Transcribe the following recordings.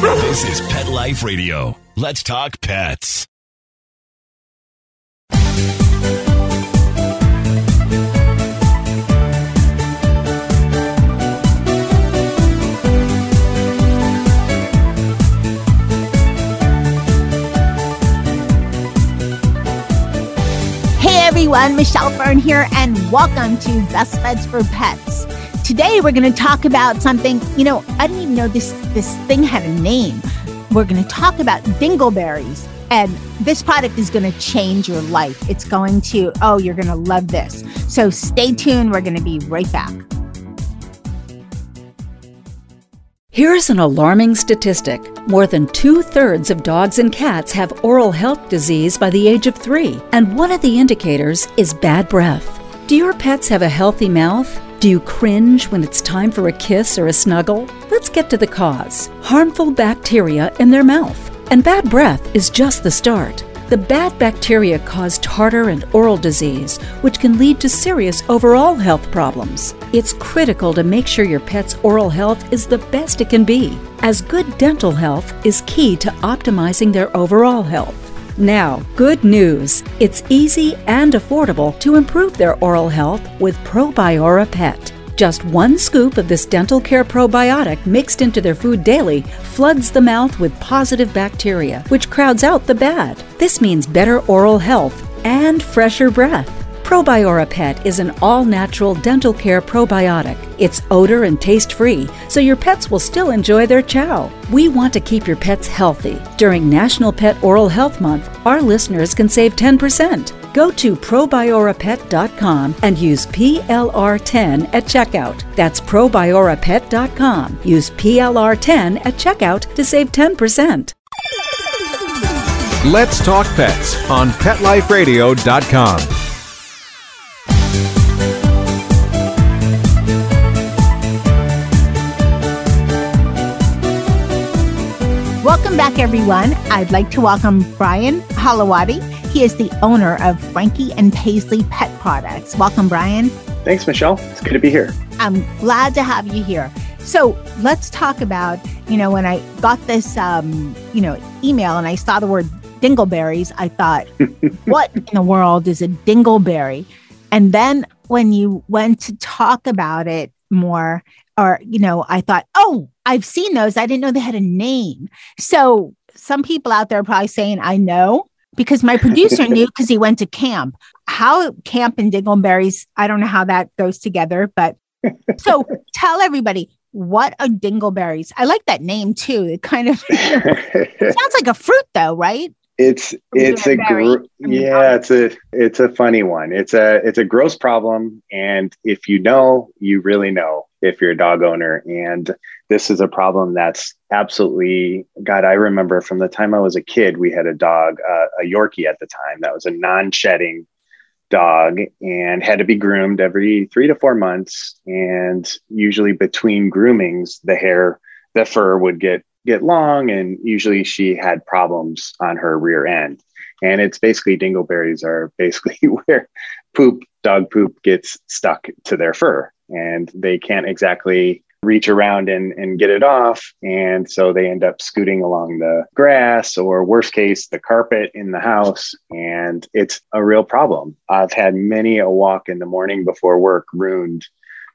This is Pet Life Radio. Let's talk pets. Hey everyone, Michelle Fern here, and welcome to Best Bets for Pets. Today we're going to talk about something, you know, I didn't even know this this thing had a name. We're going to talk about dingleberries. And this product is going to change your life. It's going to, oh, you're going to love this. So stay tuned. We're going to be right back. Here's an alarming statistic more than two thirds of dogs and cats have oral health disease by the age of three, and one of the indicators is bad breath. Do your pets have a healthy mouth? Do you cringe when it's time for a kiss or a snuggle? Let's get to the cause harmful bacteria in their mouth. And bad breath is just the start. The bad bacteria cause tartar and oral disease, which can lead to serious overall health problems. It's critical to make sure your pet's oral health is the best it can be, as good dental health is key to optimizing their overall health. Now, good news! It's easy and affordable to improve their oral health with Probiora Pet. Just one scoop of this dental care probiotic mixed into their food daily floods the mouth with positive bacteria, which crowds out the bad. This means better oral health and fresher breath. Probiora Pet is an all natural dental care probiotic. It's odor and taste free, so your pets will still enjoy their chow. We want to keep your pets healthy. During National Pet Oral Health Month, our listeners can save 10%. Go to probiorapet.com and use PLR10 at checkout. That's probiorapet.com. Use PLR10 at checkout to save 10%. Let's Talk Pets on PetLifeRadio.com. Welcome back, everyone. I'd like to welcome Brian Holowati. He is the owner of Frankie and Paisley Pet Products. Welcome, Brian. Thanks, Michelle. It's good to be here. I'm glad to have you here. So let's talk about, you know, when I got this, um, you know, email and I saw the word dingleberries, I thought, what in the world is a dingleberry? And then when you went to talk about it more, or, you know, I thought, oh, I've seen those. I didn't know they had a name. So some people out there are probably saying, I know because my producer knew because he went to camp. How camp and dingleberries, I don't know how that goes together, but so tell everybody what are dingleberries? I like that name too. It kind of it sounds like a fruit though, right? It's it's a gr- yeah, it's a it's a funny one. It's a it's a gross problem, and if you know, you really know if you're a dog owner. And this is a problem that's absolutely God. I remember from the time I was a kid, we had a dog, uh, a Yorkie at the time, that was a non-shedding dog and had to be groomed every three to four months. And usually between groomings, the hair, the fur would get get long and usually she had problems on her rear end and it's basically dingleberries are basically where poop dog poop gets stuck to their fur and they can't exactly reach around and, and get it off. And so they end up scooting along the grass or worst case the carpet in the house. And it's a real problem. I've had many a walk in the morning before work ruined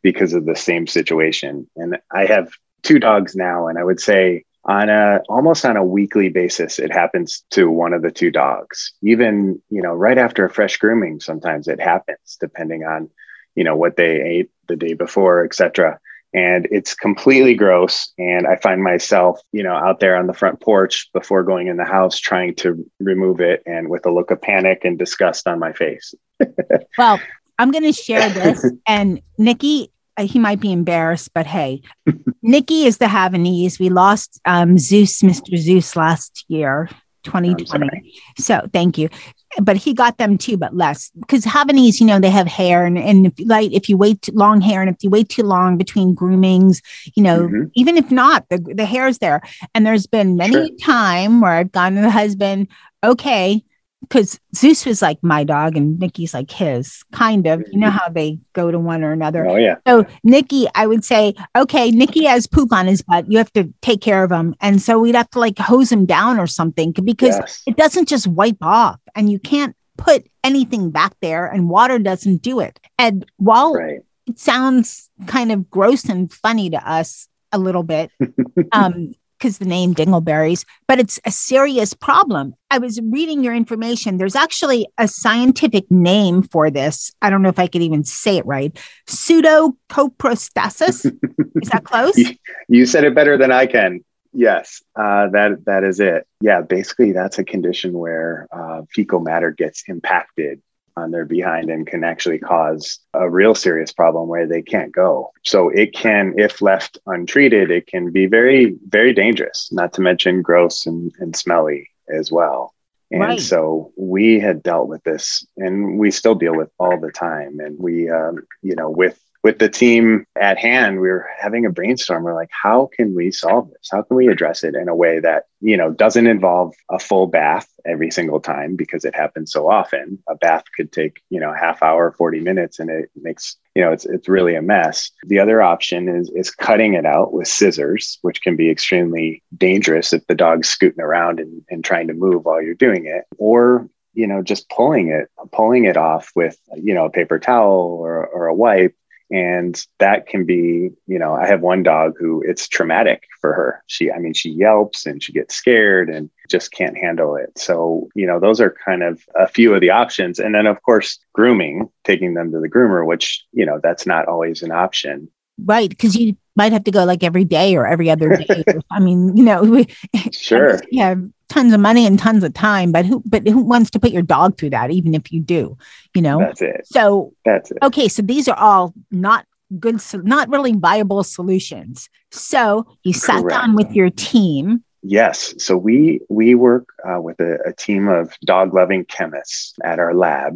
because of the same situation. And i have two dogs now and i would say on a almost on a weekly basis it happens to one of the two dogs. Even you know right after a fresh grooming sometimes it happens depending on you know what they ate the day before etc and it's completely gross and i find myself you know out there on the front porch before going in the house trying to remove it and with a look of panic and disgust on my face well i'm going to share this and nikki uh, he might be embarrassed, but hey, Nikki is the Havanese. We lost um, Zeus, Mr. Zeus, last year, 2020. So thank you. But he got them too, but less because Havanese, you know, they have hair, and, and if like if you wait too long hair, and if you wait too long between groomings, you know, mm-hmm. even if not, the the hair is there. And there's been many sure. time where I've gone to the husband, okay, because Zeus was like my dog and Nikki's like his, kind of. You know how they go to one or another. Oh yeah. So Nikki, I would say, okay, Nikki has poop on his butt. You have to take care of him, and so we'd have to like hose him down or something because Yes. it doesn't just wipe off, and you can't put anything back there, and water doesn't do it. And while Right. it sounds kind of gross and funny to us a little bit um because the name dingleberries but it's a serious problem. I was reading your information. There's actually a scientific name for this. I don't know if i could even say it right. Pseudocoprostasis? Is that close? You said it better than I can. Yes, uh, that that is it. Yeah, basically, that's a condition where uh, fecal matter gets impacted on their behind and can actually cause a real serious problem where they can't go. So it can, if left untreated, it can be very, very dangerous. Not to mention gross and, and smelly as well. And Right. so we had dealt with this, and we still deal with all the time. And we, um, you know, with with the team at hand, we were having a brainstorm. We're like, how can we solve this? How can we address it in a way that, you know, doesn't involve a full bath every single time because it happens so often. A bath could take, you know, half hour, 40 minutes, and it makes, you know, it's it's really a mess. The other option is is cutting it out with scissors, which can be extremely dangerous if the dog's scooting around and, and trying to move while you're doing it. Or you know, just pulling it, pulling it off with, you know, a paper towel or, or a wipe and that can be you know i have one dog who it's traumatic for her. She i mean she yelps and she gets scared and just can't handle it. So you know those are kind of a few of the options. And then of course grooming taking them to the groomer which you know that's not always an option. Right because you might have to go like every day or every other day. I mean you know we, sure. you have tons of money and tons of time but who but who wants to put your dog through that even if you do you know? That's it. So that's it. okay so these are all not good not really viable solutions. So you sat Correct. down with your team. Yes. So we we work uh, with a, a team of dog loving chemists at our lab,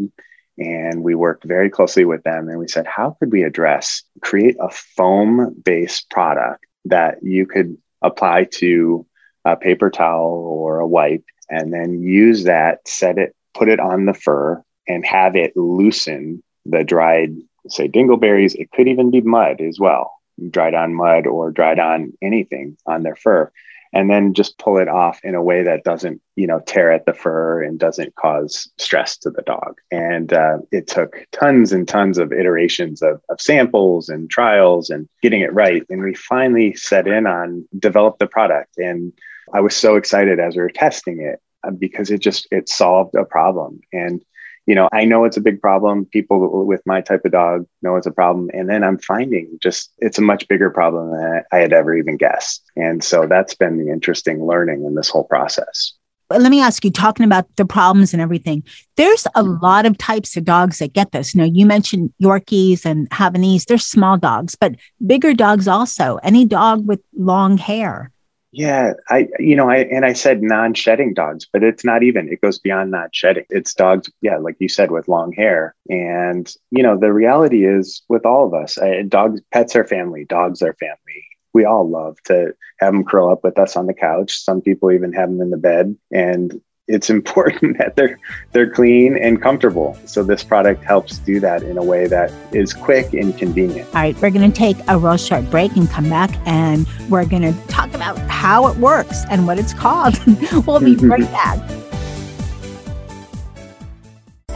and we worked very closely with them. And we said, how could we address create a foam based product that you could apply to a paper towel or a wipe, and then use that, set it, put it on the fur, and have it loosen the dried, say, dingleberries. It could even be mud as well, dried on mud or dried on anything on their fur and then just pull it off in a way that doesn't you know tear at the fur and doesn't cause stress to the dog. And uh, it took tons and tons of iterations of, of samples and trials and getting it right. And we finally set in on develop the product. And i was so excited as we were testing it uh, because it just it solved a problem. And you know i know it's a big problem. People with my type of dog know it's a problem. And then i'm finding just it's a much bigger problem than i had ever even guessed. And so that's been the interesting learning in this whole process. But let me ask you talking about the problems and everything there's a mm-hmm. lot of types of dogs that get this. Now you mentioned yorkies and havanese. They're small dogs but bigger dogs also. Any dog with long hair yeah i you know i and i said non-shedding dogs but it's not even it goes beyond non-shedding it's dogs yeah like you said with long hair. And you know the reality is with all of us uh, dogs pets are family dogs are family. We all love to have them curl up with us on the couch. Some people even have them in the bed. And it's important that they're they're clean and comfortable. So this product helps do that in a way that is quick and convenient. All right we're going to take a real short break and come back and we're going to talk about how it works and what it's called. We'll be right back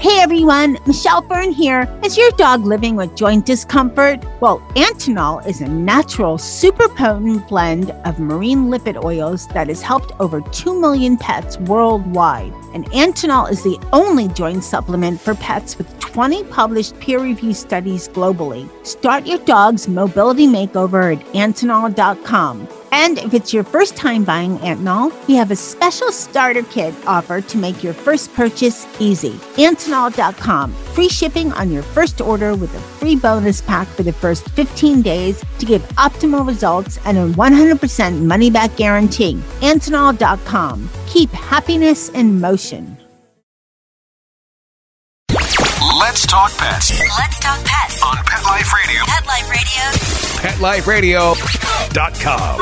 Hey everyone, Michelle Fern here. Is your dog living with joint discomfort? Well, Antinol is a natural, super potent blend of marine lipid oils that has helped over 2 million pets worldwide. And Antinol is the only joint supplement for pets with 20 published peer reviewed studies globally. Start your dog's mobility makeover at Antinol.com. And if it's your first time buying Antinol, we have a special starter kit offer to make your first purchase easy. Antinol.com. Free shipping on your first order with a free bonus pack for the first 15 days to give optimal results and a 100% money back guarantee. Antinol.com. Keep happiness in motion. Let's talk pets Let's talk pets. on Pet Life Radio. Pet Life Radio. PetLifeRadio.com.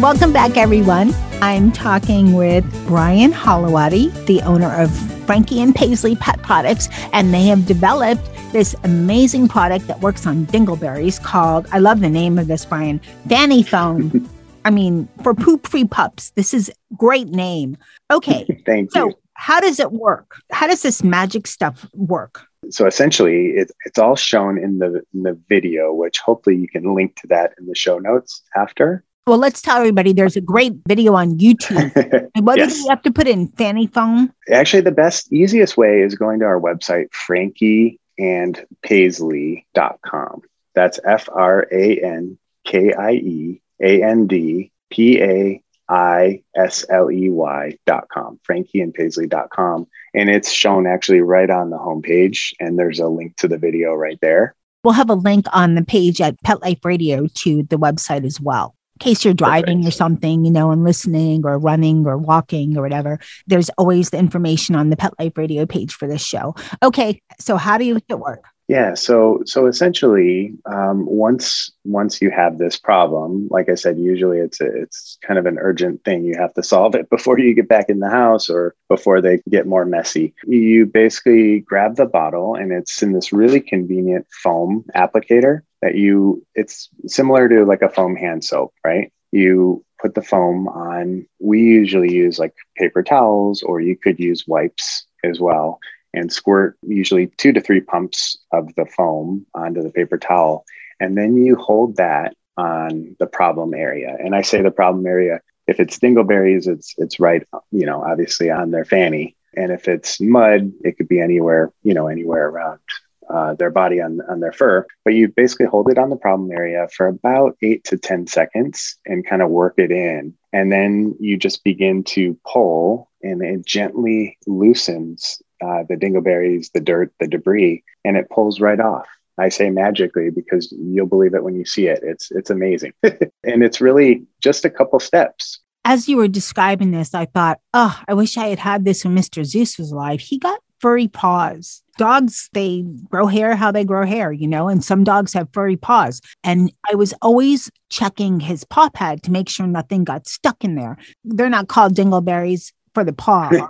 Welcome back, everyone. I'm talking with Brian Holowati, the owner of Frankie and Paisley Pet Products, and they have developed this amazing product that works on dingleberries called, I love the name of this, Brian, Fanny Foam. I mean, for poop free pups, this is great name. Okay. Thank you. so you. how does it work? How does this magic stuff work? So essentially, it, it's all shown in the in the video, which hopefully you can link to that in the show notes after. Well, let's tell everybody there's a great video on YouTube. And what Yes. do we have to put in? Fanny foam? Actually, the best, easiest way is going to our website, frankieandpaisley.com. That's F R A N K I E A N D P A I S L E Y dot com, frankieandpaisley.com. And Paisley dot com. And it's shown actually right on the homepage. And there's a link to the video right there. We'll have a link on the page at Pet Life Radio to the website as well. In case you're driving or something, you know, and listening or running or walking or whatever, there's always the information on the Pet Life Radio page for this show. Okay, so how do you get work? Yeah, so so essentially, um, once once you have this problem, like I said, usually it's a, it's kind of an urgent thing. You have to solve it before you get back in the house or before they get more messy. You basically grab the bottle, and it's in this really convenient foam applicator that you. It's similar to like a foam hand soap, right? You put the foam on. We usually use like paper towels, or you could use wipes as well and squirt usually two to three pumps of the foam onto the paper towel. And then you hold that on the problem area. And I say the problem area, if it's dingleberries, it's it's right, you know, obviously on their fanny. And if it's mud, it could be anywhere, you know, anywhere around uh, their body on, on their fur. But you basically hold it on the problem area for about eight to 10 seconds and kind of work it in. And then you just begin to pull and it gently loosens uh, the dingleberries, the dirt, the debris, and it pulls right off. I say magically because you'll believe it when you see it. It's it's amazing, and it's really just a couple steps. As you were describing this, I thought, oh, I wish I had had this when Mr. Zeus was alive. He got furry paws. Dogs, they grow hair how they grow hair, you know, and some dogs have furry paws. And I was always checking his paw pad to make sure nothing got stuck in there. They're not called dingleberries for the paw.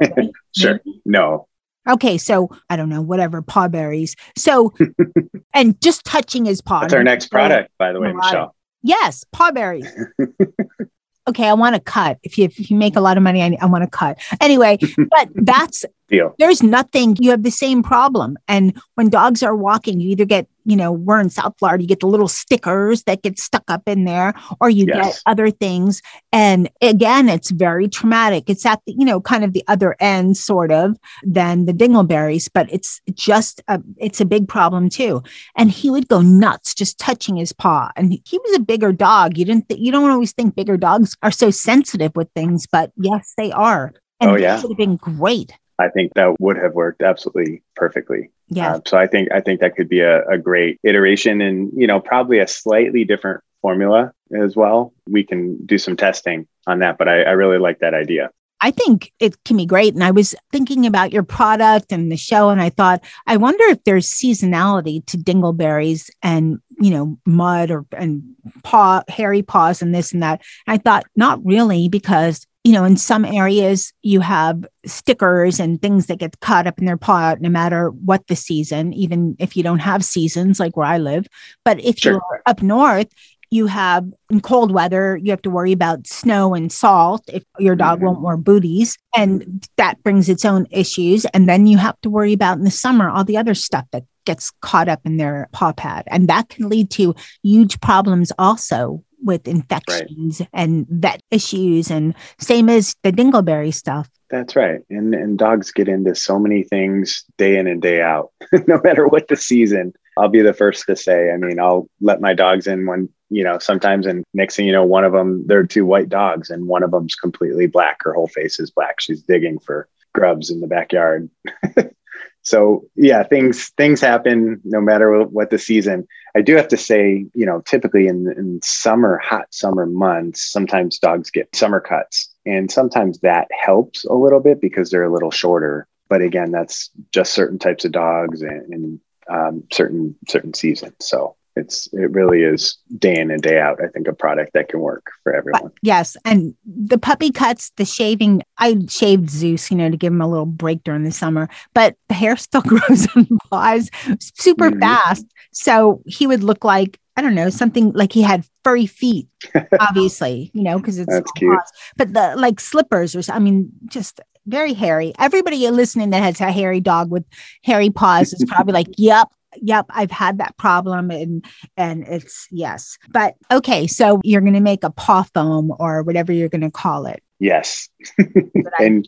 Sure, no, Okay, so I don't know, whatever, paw berries. So, and just touching his paw. that's our next product, by the way, Michelle. Yes, paw berries. okay, I want to cut. If you if you make a lot of money, I, I want to cut. Anyway, but that's Deal. there's nothing. You have the same problem. And when dogs are walking, you either get you know we're in South Florida, you get the little stickers that get stuck up in there, or you get other things. And again, it's very traumatic. It's at the you know kind of the other end, sort of, than the dingleberries, but it's just a it's a big problem too and he would go nuts just touching his paw and he was a bigger dog you didn't th- you don't always think bigger dogs are so sensitive with things but yes they are and Oh, yeah. would have been great I think that would have worked absolutely perfectly. Yeah Uh, so I think I think that could be a, a great iteration, and you know probably a slightly different formula as well. We can do some testing on that, but I, I really like that idea. I think it can be great. And I was thinking about your product and the show, and I thought, I wonder if there's seasonality to dingleberries and you know mud or and paw hairy paws and this and that. I thought not really because you know in some areas you have stickers and things that get caught up in their paw no matter what the season, even if you don't have seasons like where I live. But if Sure. you're up north, you have in cold weather, you have to worry about snow and salt if your dog Mhm. won't wear booties. And that brings its own issues. And then you have to worry about in the summer all the other stuff that gets caught up in their paw pad. And that can lead to huge problems also with infections and vet issues and same as the dingleberry stuff. That's right. And and dogs get into so many things day in and day out, no matter what the season. I'll be the first to say, I mean, I'll let my dogs in when, you know, sometimes and next thing you know, one of them, they're two white dogs and one of them's completely black. Her whole face is black. She's digging for grubs in the backyard. so yeah, things things happen no matter what the season. I do have to say, you know, typically in, in summer, hot summer months, sometimes dogs get summer cuts. And sometimes that helps a little bit because they're a little shorter. But again, that's just certain types of dogs and, and um, certain certain seasons. So it's it really is day in and day out i think a product that can work for everyone But yes, and the puppy cuts, the shaving. I shaved Zeus, you know, to give him a little break during the summer, but the hair still grows on paws super Mhm. fast. So he would look like I don't know something like he had furry feet, obviously, you know, because it's That's cute. paws. But the like slippers or I mean, just very hairy. Everybody listening that has a hairy dog with hairy paws is probably like, "Yep." Yep, I've had that problem and and it's yes. But okay, so you're going to make a paw foam or whatever you're going to call it. yes and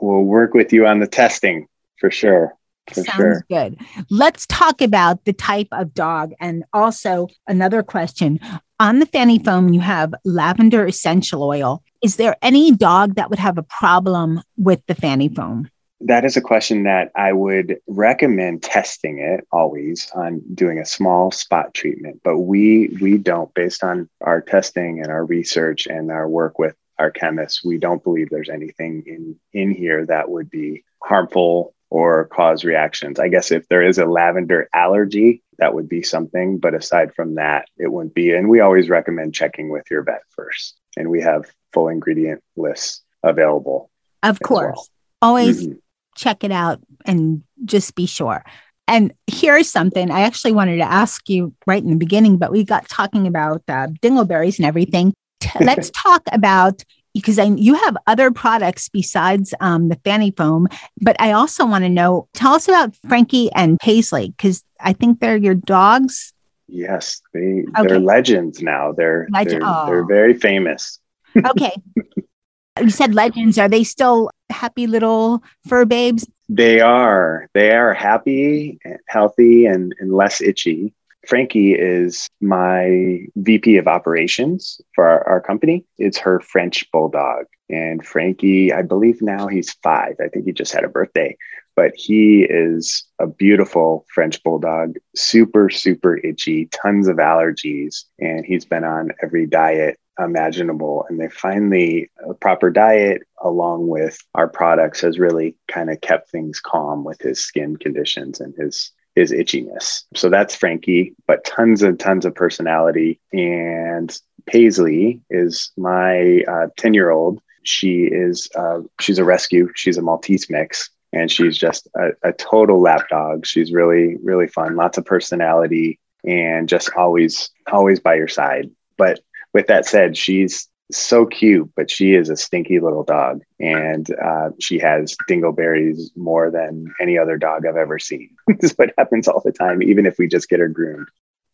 we'll work with you on the testing for sure for Sounds sure good. Let's talk about the type of dog. And also, another question on the Fanny Foam, you have lavender essential oil. Is there any dog that would have a problem with the Fanny Foam? That is a question that I would recommend testing it always on doing a small spot treatment, but we we don't based on our testing and our research and our work with our chemists, we don't believe there's anything in in here that would be harmful or cause reactions. I guess if there is a lavender allergy, that would be something, but aside from that, it wouldn't be. And we always recommend checking with your vet first. And we have full ingredient lists available. Of course. well. Always Mhm. Check it out and just be sure. And here's something I actually wanted to ask you right in the beginning, but we got talking about uh, dingleberries and everything. Let's talk about because I, you have other products besides um, the Fanny Foam, but I also want to know. Tell us about Frankie and Paisley because I think they're your dogs. Yes, they Okay. they're legends now. They're Legend- they're, oh. they're very famous. Okay, you said legends. Are they still happy little fur babes? They are they are happy, healthy, and and less itchy. Frankie is my VP of operations for our, our company. It's her French bulldog, and Frankie, I believe now he's five. I think he just had a birthday, but he is a beautiful French bulldog, super super itchy, tons of allergies, and he's been on every diet imaginable and they finally a proper diet along with our products has really kind of kept things calm with his skin conditions and his his itchiness. So that's frankie but tons and tons of personality. And paisley is my 10 year old she is uh, she's a rescue. She's a maltese mix and she's just a, a total lap dog. She's really really fun. Lots of personality and just always always by your side. But with that said, she's so cute, but she is a stinky little dog, and uh, she has dingleberries more than any other dog I've ever seen. this is what happens all the time, even if we just get her groomed.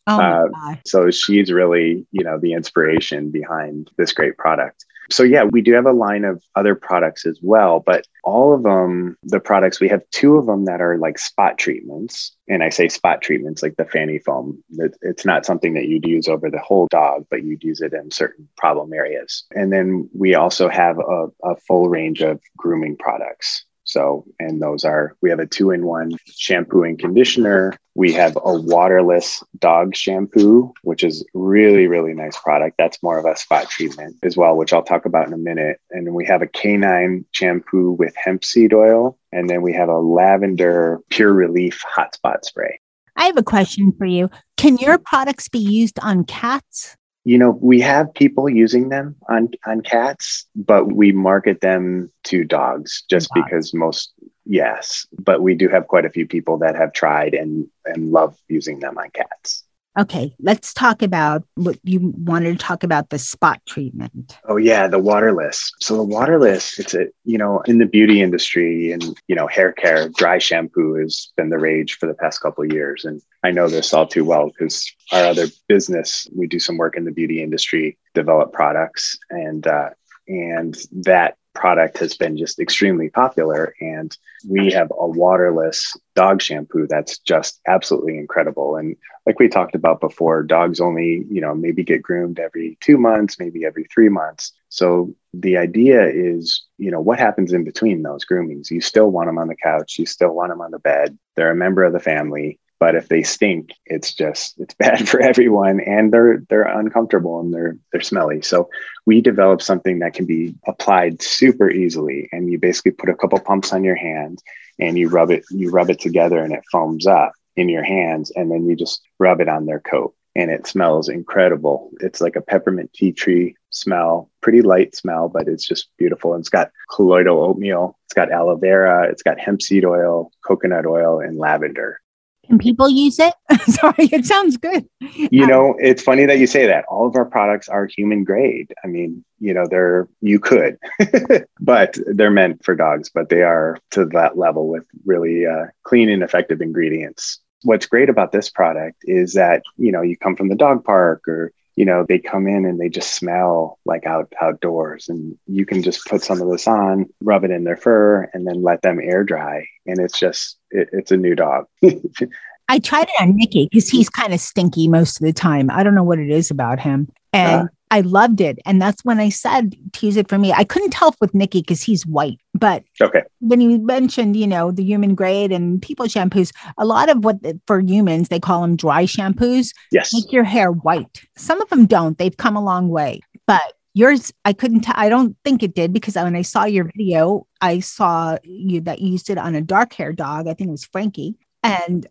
Oh Uh! So she's really, you know, the inspiration behind this great product. So yeah, we do have a line of other products as well, but all of them, the products, we have two of them that are like spot treatments. And I say spot treatments like the fanny foam. It- It's not something that you'd use over the whole dog, but you'd use it in certain problem areas. And then we also have a, a full range of grooming products. So, and those are, we have a two in one shampoo and conditioner. We have a waterless dog shampoo, which is really, really nice product. That's more of a spot treatment as well, which I'll talk about in a minute. And we have a canine shampoo with hemp seed oil. And then we have a lavender pure relief hot spot spray. I have a question for you. Can your products be used on cats? You know, we have people using them on on cats, but we market them to dogs just because most yes, but we do have quite a few people that have tried and and love using them on cats. Okay, let's talk about what you wanted to talk about the spot treatment. Oh yeah, the waterless. So the waterless, it's a you know in the beauty industry and you know hair care, dry shampoo has been the rage for the past couple years, and I know this all too well because our other business, we do some work in the beauty industry, develop products, and uh, and that product has been just extremely popular. And we have a waterless dog shampoo that's just absolutely incredible. And like we talked about before, dogs only, you know, maybe get groomed every two months, maybe every three months. So the idea is, you know, what happens in between those groomings? You still want them on the couch, you still want them on the bed. They're a member of the family. But if they stink, it's just it's bad for everyone, and they're they're uncomfortable and they're they're smelly. So we developed something that can be applied super easily, and you basically put a couple pumps on your hand, and you rub it you rub it together, and it foams up in your hands, and then you just rub it on their coat. and it smells incredible. It's like a peppermint tea tree smell, pretty light smell, but it's just beautiful. And it's got colloidal oatmeal, it's got aloe vera, it's got hemp seed oil, coconut oil, and lavender. Can people use it? Sorry, it sounds good. You um, know, it's funny that you say that. All of our products are human grade. I mean, you know, they're, you could, but they're meant for dogs, but they are to that level with really uh, clean and effective ingredients what's great about this product is that you know you come from the dog park or you know they come in and they just smell like out outdoors. And you can just put some of this on rub it in their fur and then let them air dry. And it's just it, it's a new dog. I tried it on nikki because he's kind of stinky most of the time. I don't know what it is about him. And uh, I loved it. And that's when I said to use it for me. I couldn't tell with Nikki because he's white. But okay. when you mentioned, you know, the human grade and people shampoos, a lot of what for humans, they call them dry shampoos. Yes. Make your hair white. Some of them don't. They've come a long way. But yours, I couldn't tell. I don't think it did because when I saw your video, I saw you that you used it on a dark hair dog. I think it was Frankie. And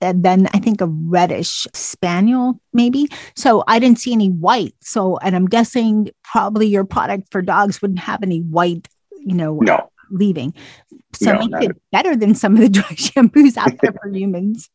then I think a reddish spaniel, maybe. So I didn't see any white. So, and I'm guessing probably your product for dogs wouldn't have any white, you know, no. Leaving. So no, make it better than some of the dry shampoos out there for humans.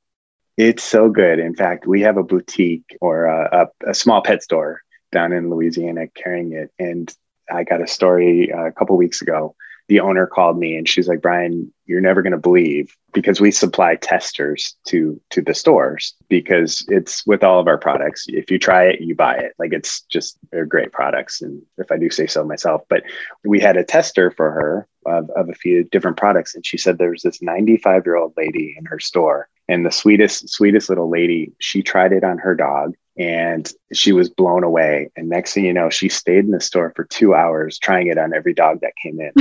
It's so good. In fact, we have a boutique or a, a, a small pet store down in Louisiana carrying it. And I got a story uh, a couple weeks ago the owner called me and she's like, Brian, you're never going to believe because we supply testers to to the stores because it's with all of our products. If you try it, you buy it. Like it's just they're great products, and if I do say so myself. But we had a tester for her of, of a few different products, and she said there was this 95 year old lady in her store, and the sweetest sweetest little lady. She tried it on her dog, and she was blown away. And next thing you know, she stayed in the store for two hours trying it on every dog that came in.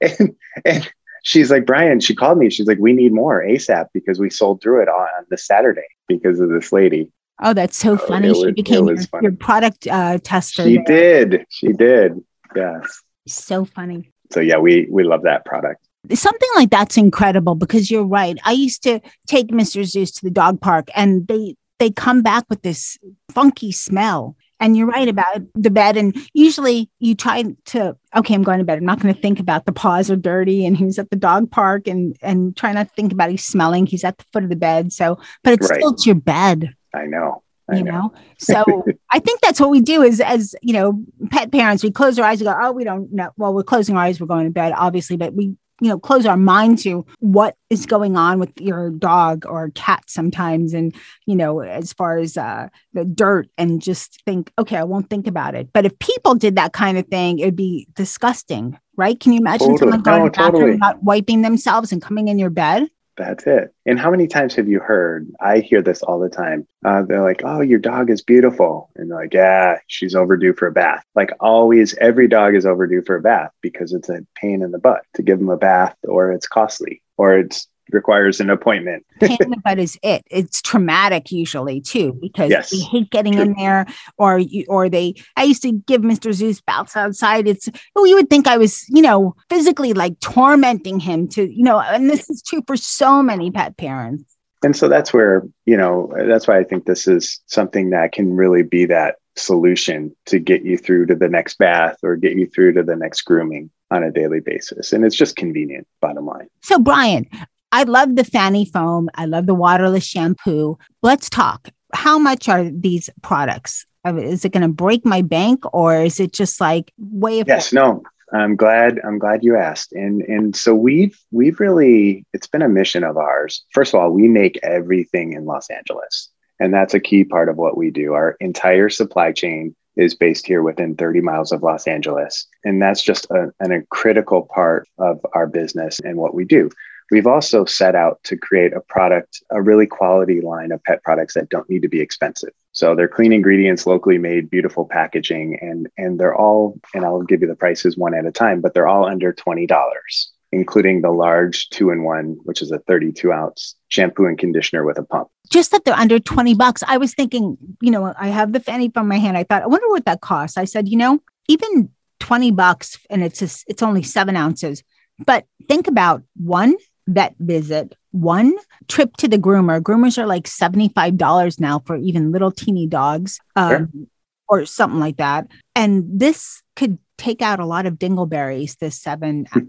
and, and, she's like, Brian, she called me. She's like, we need more ASAP because we sold through it on the Saturday because of this lady. Oh, that's so funny. she became your, your, product uh, tester. She there. did. She did. Yes. So funny. So yeah, we we love that product something like that's incredible because you're right. I used to take Mr. Zeus to the dog park and they they come back with this funky smell. And you're right about the bed. And usually you try to, okay, I'm going to bed. I'm not going to think about the paws are dirty and he's at the dog park and and try not to think about he's smelling. He's at the foot of the bed. So, but it's right. still it's your bed. I know. I you know, know? so I think that's what we do is as you know, pet parents, we close our eyes and go, Oh, we don't know. Well, we're closing our eyes, we're going to bed, obviously, but we you know close our mind to what is going on with your dog or cat sometimes and you know as far as uh, the dirt and just think okay i won't think about it but if people did that kind of thing it'd be disgusting right can you imagine totally. someone going no, to the bathroom totally. not wiping themselves and coming in your bed that's it. And how many times have you heard? I hear this all the time. Uh, they're like, "Oh, your dog is beautiful," and they're like, "Yeah, she's overdue for a bath." Like always, every dog is overdue for a bath because it's a pain in the butt to give them a bath, or it's costly, or it's requires an appointment. Pain in the butt is it. It's traumatic usually too because yes. they hate getting True. in there, or you, or they. I used to give Mr. Zeus bouts outside. It's oh, you would think I was, you know, physically like tormenting him to, you know, and this is true for so many pet parents. And so that's where you know that's why I think this is something that can really be that solution to get you through to the next bath or get you through to the next grooming on a daily basis. And it's just convenient, bottom line. So, Brian, I love the Fanny foam. I love the waterless shampoo. Let's talk. How much are these products? Uh, is it going to break my bank or is it just like way of Yes, no. I'm glad I'm glad you asked. And and so we've we've really it's been a mission of ours. First of all, we make everything in Los Angeles. And that's a key part of what we do. Our entire supply chain is based here within 30 miles of Los Angeles. And that's just a, an, a critical part of our business and what we do. We've also set out to create a product, a really quality line of pet products that don't need to be expensive. So they're clean ingredients, locally made, beautiful packaging, and and they're all, and I'll give you the prices one at a time, but they're all under $20, including the large two-in-one, which is a 32 ounce shampoo and conditioner with a pump. Just that they're under 20 bucks. I was thinking, you know, I have the fanny from my hand. I thought, I wonder what that costs. I said, you know, even 20 bucks and it's a, it's only seven ounces. But think about one vet visit, one trip to the groomer. Groomers are like $75 now for even little teeny dogs um, sure. or something like that. And this could take out a lot of dingleberries, this seven uh,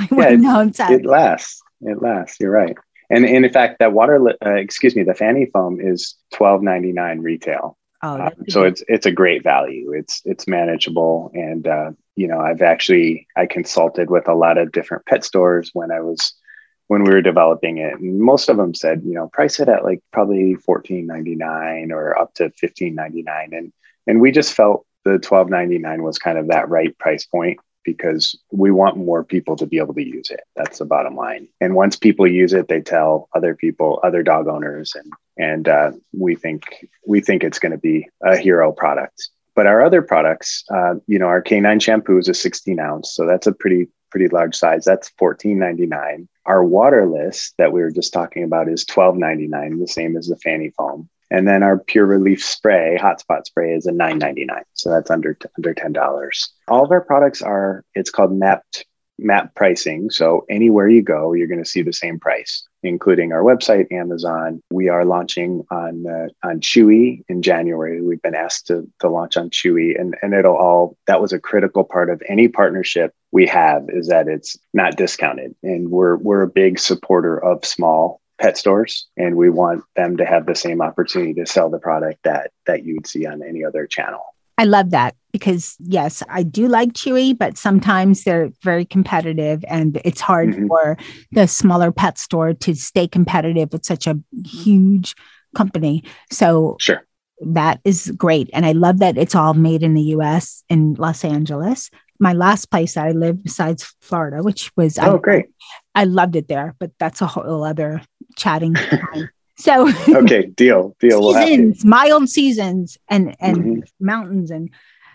yeah, it, it lasts. It lasts. You're right. And, and in fact, that water, uh, excuse me, the fanny foam is twelve ninety nine retail. Oh, um, so it's it's a great value. It's it's manageable, and uh, you know I've actually I consulted with a lot of different pet stores when I was when we were developing it, and most of them said you know price it at like probably fourteen ninety nine or up to fifteen ninety nine, and and we just felt the twelve ninety nine was kind of that right price point because we want more people to be able to use it. That's the bottom line. And once people use it, they tell other people, other dog owners, and and uh, we think we think it's going to be a hero product. But our other products, uh, you know, our canine shampoo is a 16 ounce, so that's a pretty pretty large size. That's 14.99. Our waterless that we were just talking about is 12.99, the same as the fanny foam. And then our Pure Relief spray, hotspot spray, is a nine ninety nine. So that's under under ten dollars. All of our products are it's called mapped map pricing. So anywhere you go, you're going to see the same price, including our website, Amazon. We are launching on uh, on Chewy in January. We've been asked to, to launch on Chewy, and and it'll all that was a critical part of any partnership we have is that it's not discounted, and we're we're a big supporter of small pet stores and we want them to have the same opportunity to sell the product that that you would see on any other channel I love that because yes, I do like Chewy, but sometimes they're very competitive and it's hard mm-hmm. for the smaller pet store to stay competitive with such a huge company. So sure. That is great. And I love that it's all made in the US in Los Angeles. My last place I lived besides Florida, which was oh, I, great. I loved it there, but that's a whole other chatting. So okay, deal, deal. Seasons, we'll mild seasons, and and mm-hmm. mountains, and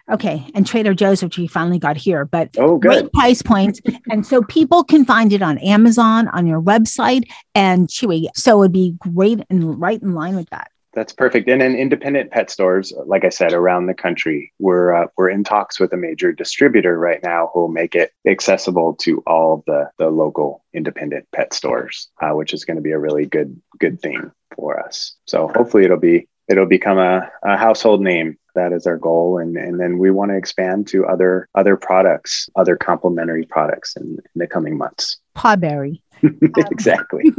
okay, and Trader Joe's, which we finally got here. But oh, good. great price points, and so people can find it on Amazon, on your website, and Chewy. So it'd be great and right in line with that. That's perfect. And then independent pet stores, like I said, around the country, we're uh, we're in talks with a major distributor right now who will make it accessible to all the the local independent pet stores, uh, which is going to be a really good good thing for us. So hopefully it'll be it'll become a, a household name. That is our goal, and and then we want to expand to other other products, other complementary products in, in the coming months. Pawberry. exactly.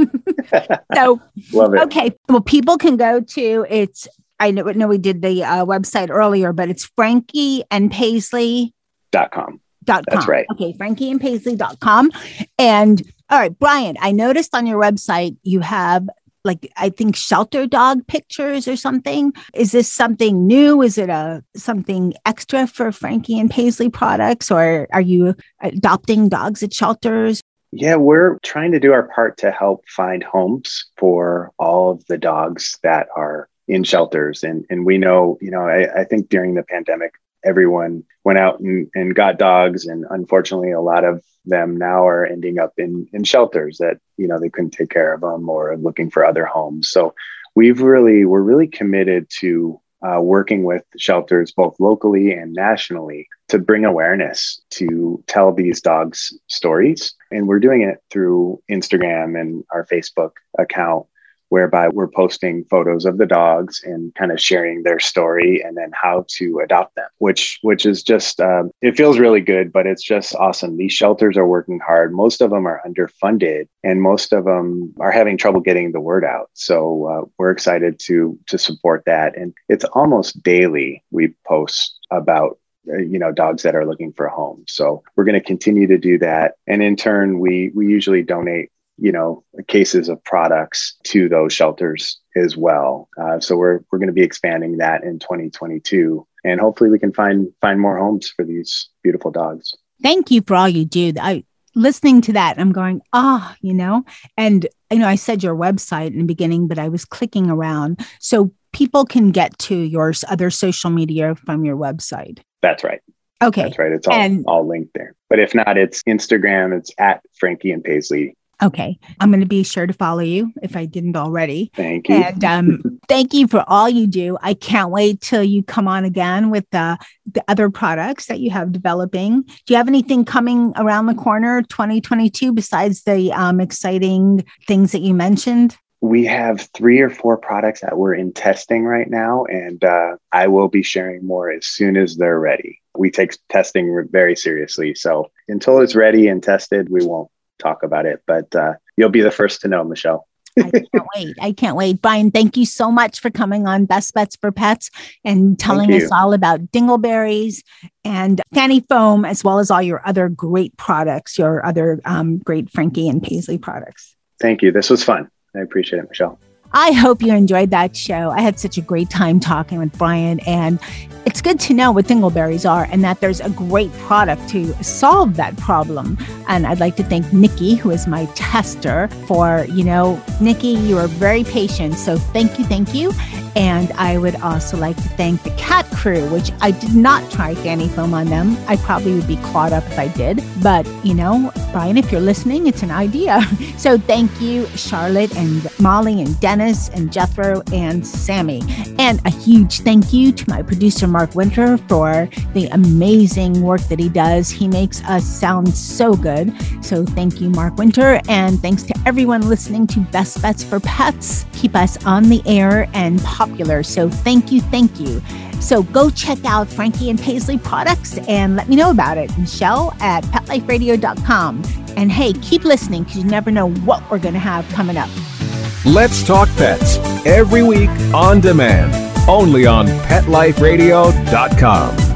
so love it. Okay. Well, people can go to it's. I know, know we did the uh, website earlier, but it's Frankie and Paisley dot com. Dot com. That's right. Okay, Frankie and Paisley dot com. And all right, Brian, I noticed on your website you have like I think shelter dog pictures or something. Is this something new? Is it a something extra for Frankie and Paisley products, or are you adopting dogs at shelters? Yeah, we're trying to do our part to help find homes for all of the dogs that are in shelters. And, and we know, you know, I, I think during the pandemic, everyone went out and, and got dogs. And unfortunately, a lot of them now are ending up in, in shelters that, you know, they couldn't take care of them or looking for other homes. So we've really, we're really committed to uh, working with shelters both locally and nationally to bring awareness to tell these dogs stories. And we're doing it through Instagram and our Facebook account whereby we're posting photos of the dogs and kind of sharing their story and then how to adopt them which which is just um, it feels really good but it's just awesome. These shelters are working hard. Most of them are underfunded and most of them are having trouble getting the word out. So uh, we're excited to to support that. And it's almost daily we post about uh, you know dogs that are looking for a home. So we're going to continue to do that. And in turn we we usually donate you know cases of products to those shelters as well. Uh, so we're we're going to be expanding that in 2022, and hopefully we can find find more homes for these beautiful dogs. Thank you for all you do. I listening to that, I'm going, ah, oh, you know, and you know, I said your website in the beginning, but I was clicking around so people can get to your other social media from your website. That's right. Okay. That's right. It's all, and, all linked there. But if not, it's Instagram. It's at Frankie and Paisley Okay. I'm going to be sure to follow you if I didn't already. Thank you. And um, thank you for all you do. I can't wait till you come on again with the, the other products that you have developing. Do you have anything coming around the corner 2022 besides the um, exciting things that you mentioned? We have three or four products that we're in testing right now, and uh, I will be sharing more as soon as they're ready. We take testing very seriously. So until it's ready and tested, we won't talk about it, but uh, you'll be the first to know, Michelle. I can't wait. I can't wait. Brian, thank you so much for coming on Best Bets for Pets and telling us all about dingleberries and Fanny Foam, as well as all your other great products, your other um, great Frankie and Paisley products. Thank you. This was fun. I appreciate it, Michelle. I hope you enjoyed that show. I had such a great time talking with Brian, and it's good to know what dingleberries are and that there's a great product to solve that problem. And I'd like to thank Nikki, who is my tester, for, you know, Nikki, you are very patient. So thank you, thank you. And I would also like to thank the cat crew, which I did not try Fanny Foam on them. I probably would be clawed up if I did. But, you know, Brian, if you're listening, it's an idea. So thank you, Charlotte and Molly and Dennis and Jethro and Sammy. And a huge thank you to my producer, Mark Winter, for the amazing work that he does. He makes us sound so good. So thank you, Mark Winter. And thanks to everyone listening to Best Bets for Pets. Keep us on the air and popular. So thank you, thank you. So go check out Frankie and Paisley products and let me know about it. Michelle at petliferadio.com. And hey, keep listening because you never know what we're going to have coming up. Let's Talk Pets every week on demand, only on PetLifeRadio.com.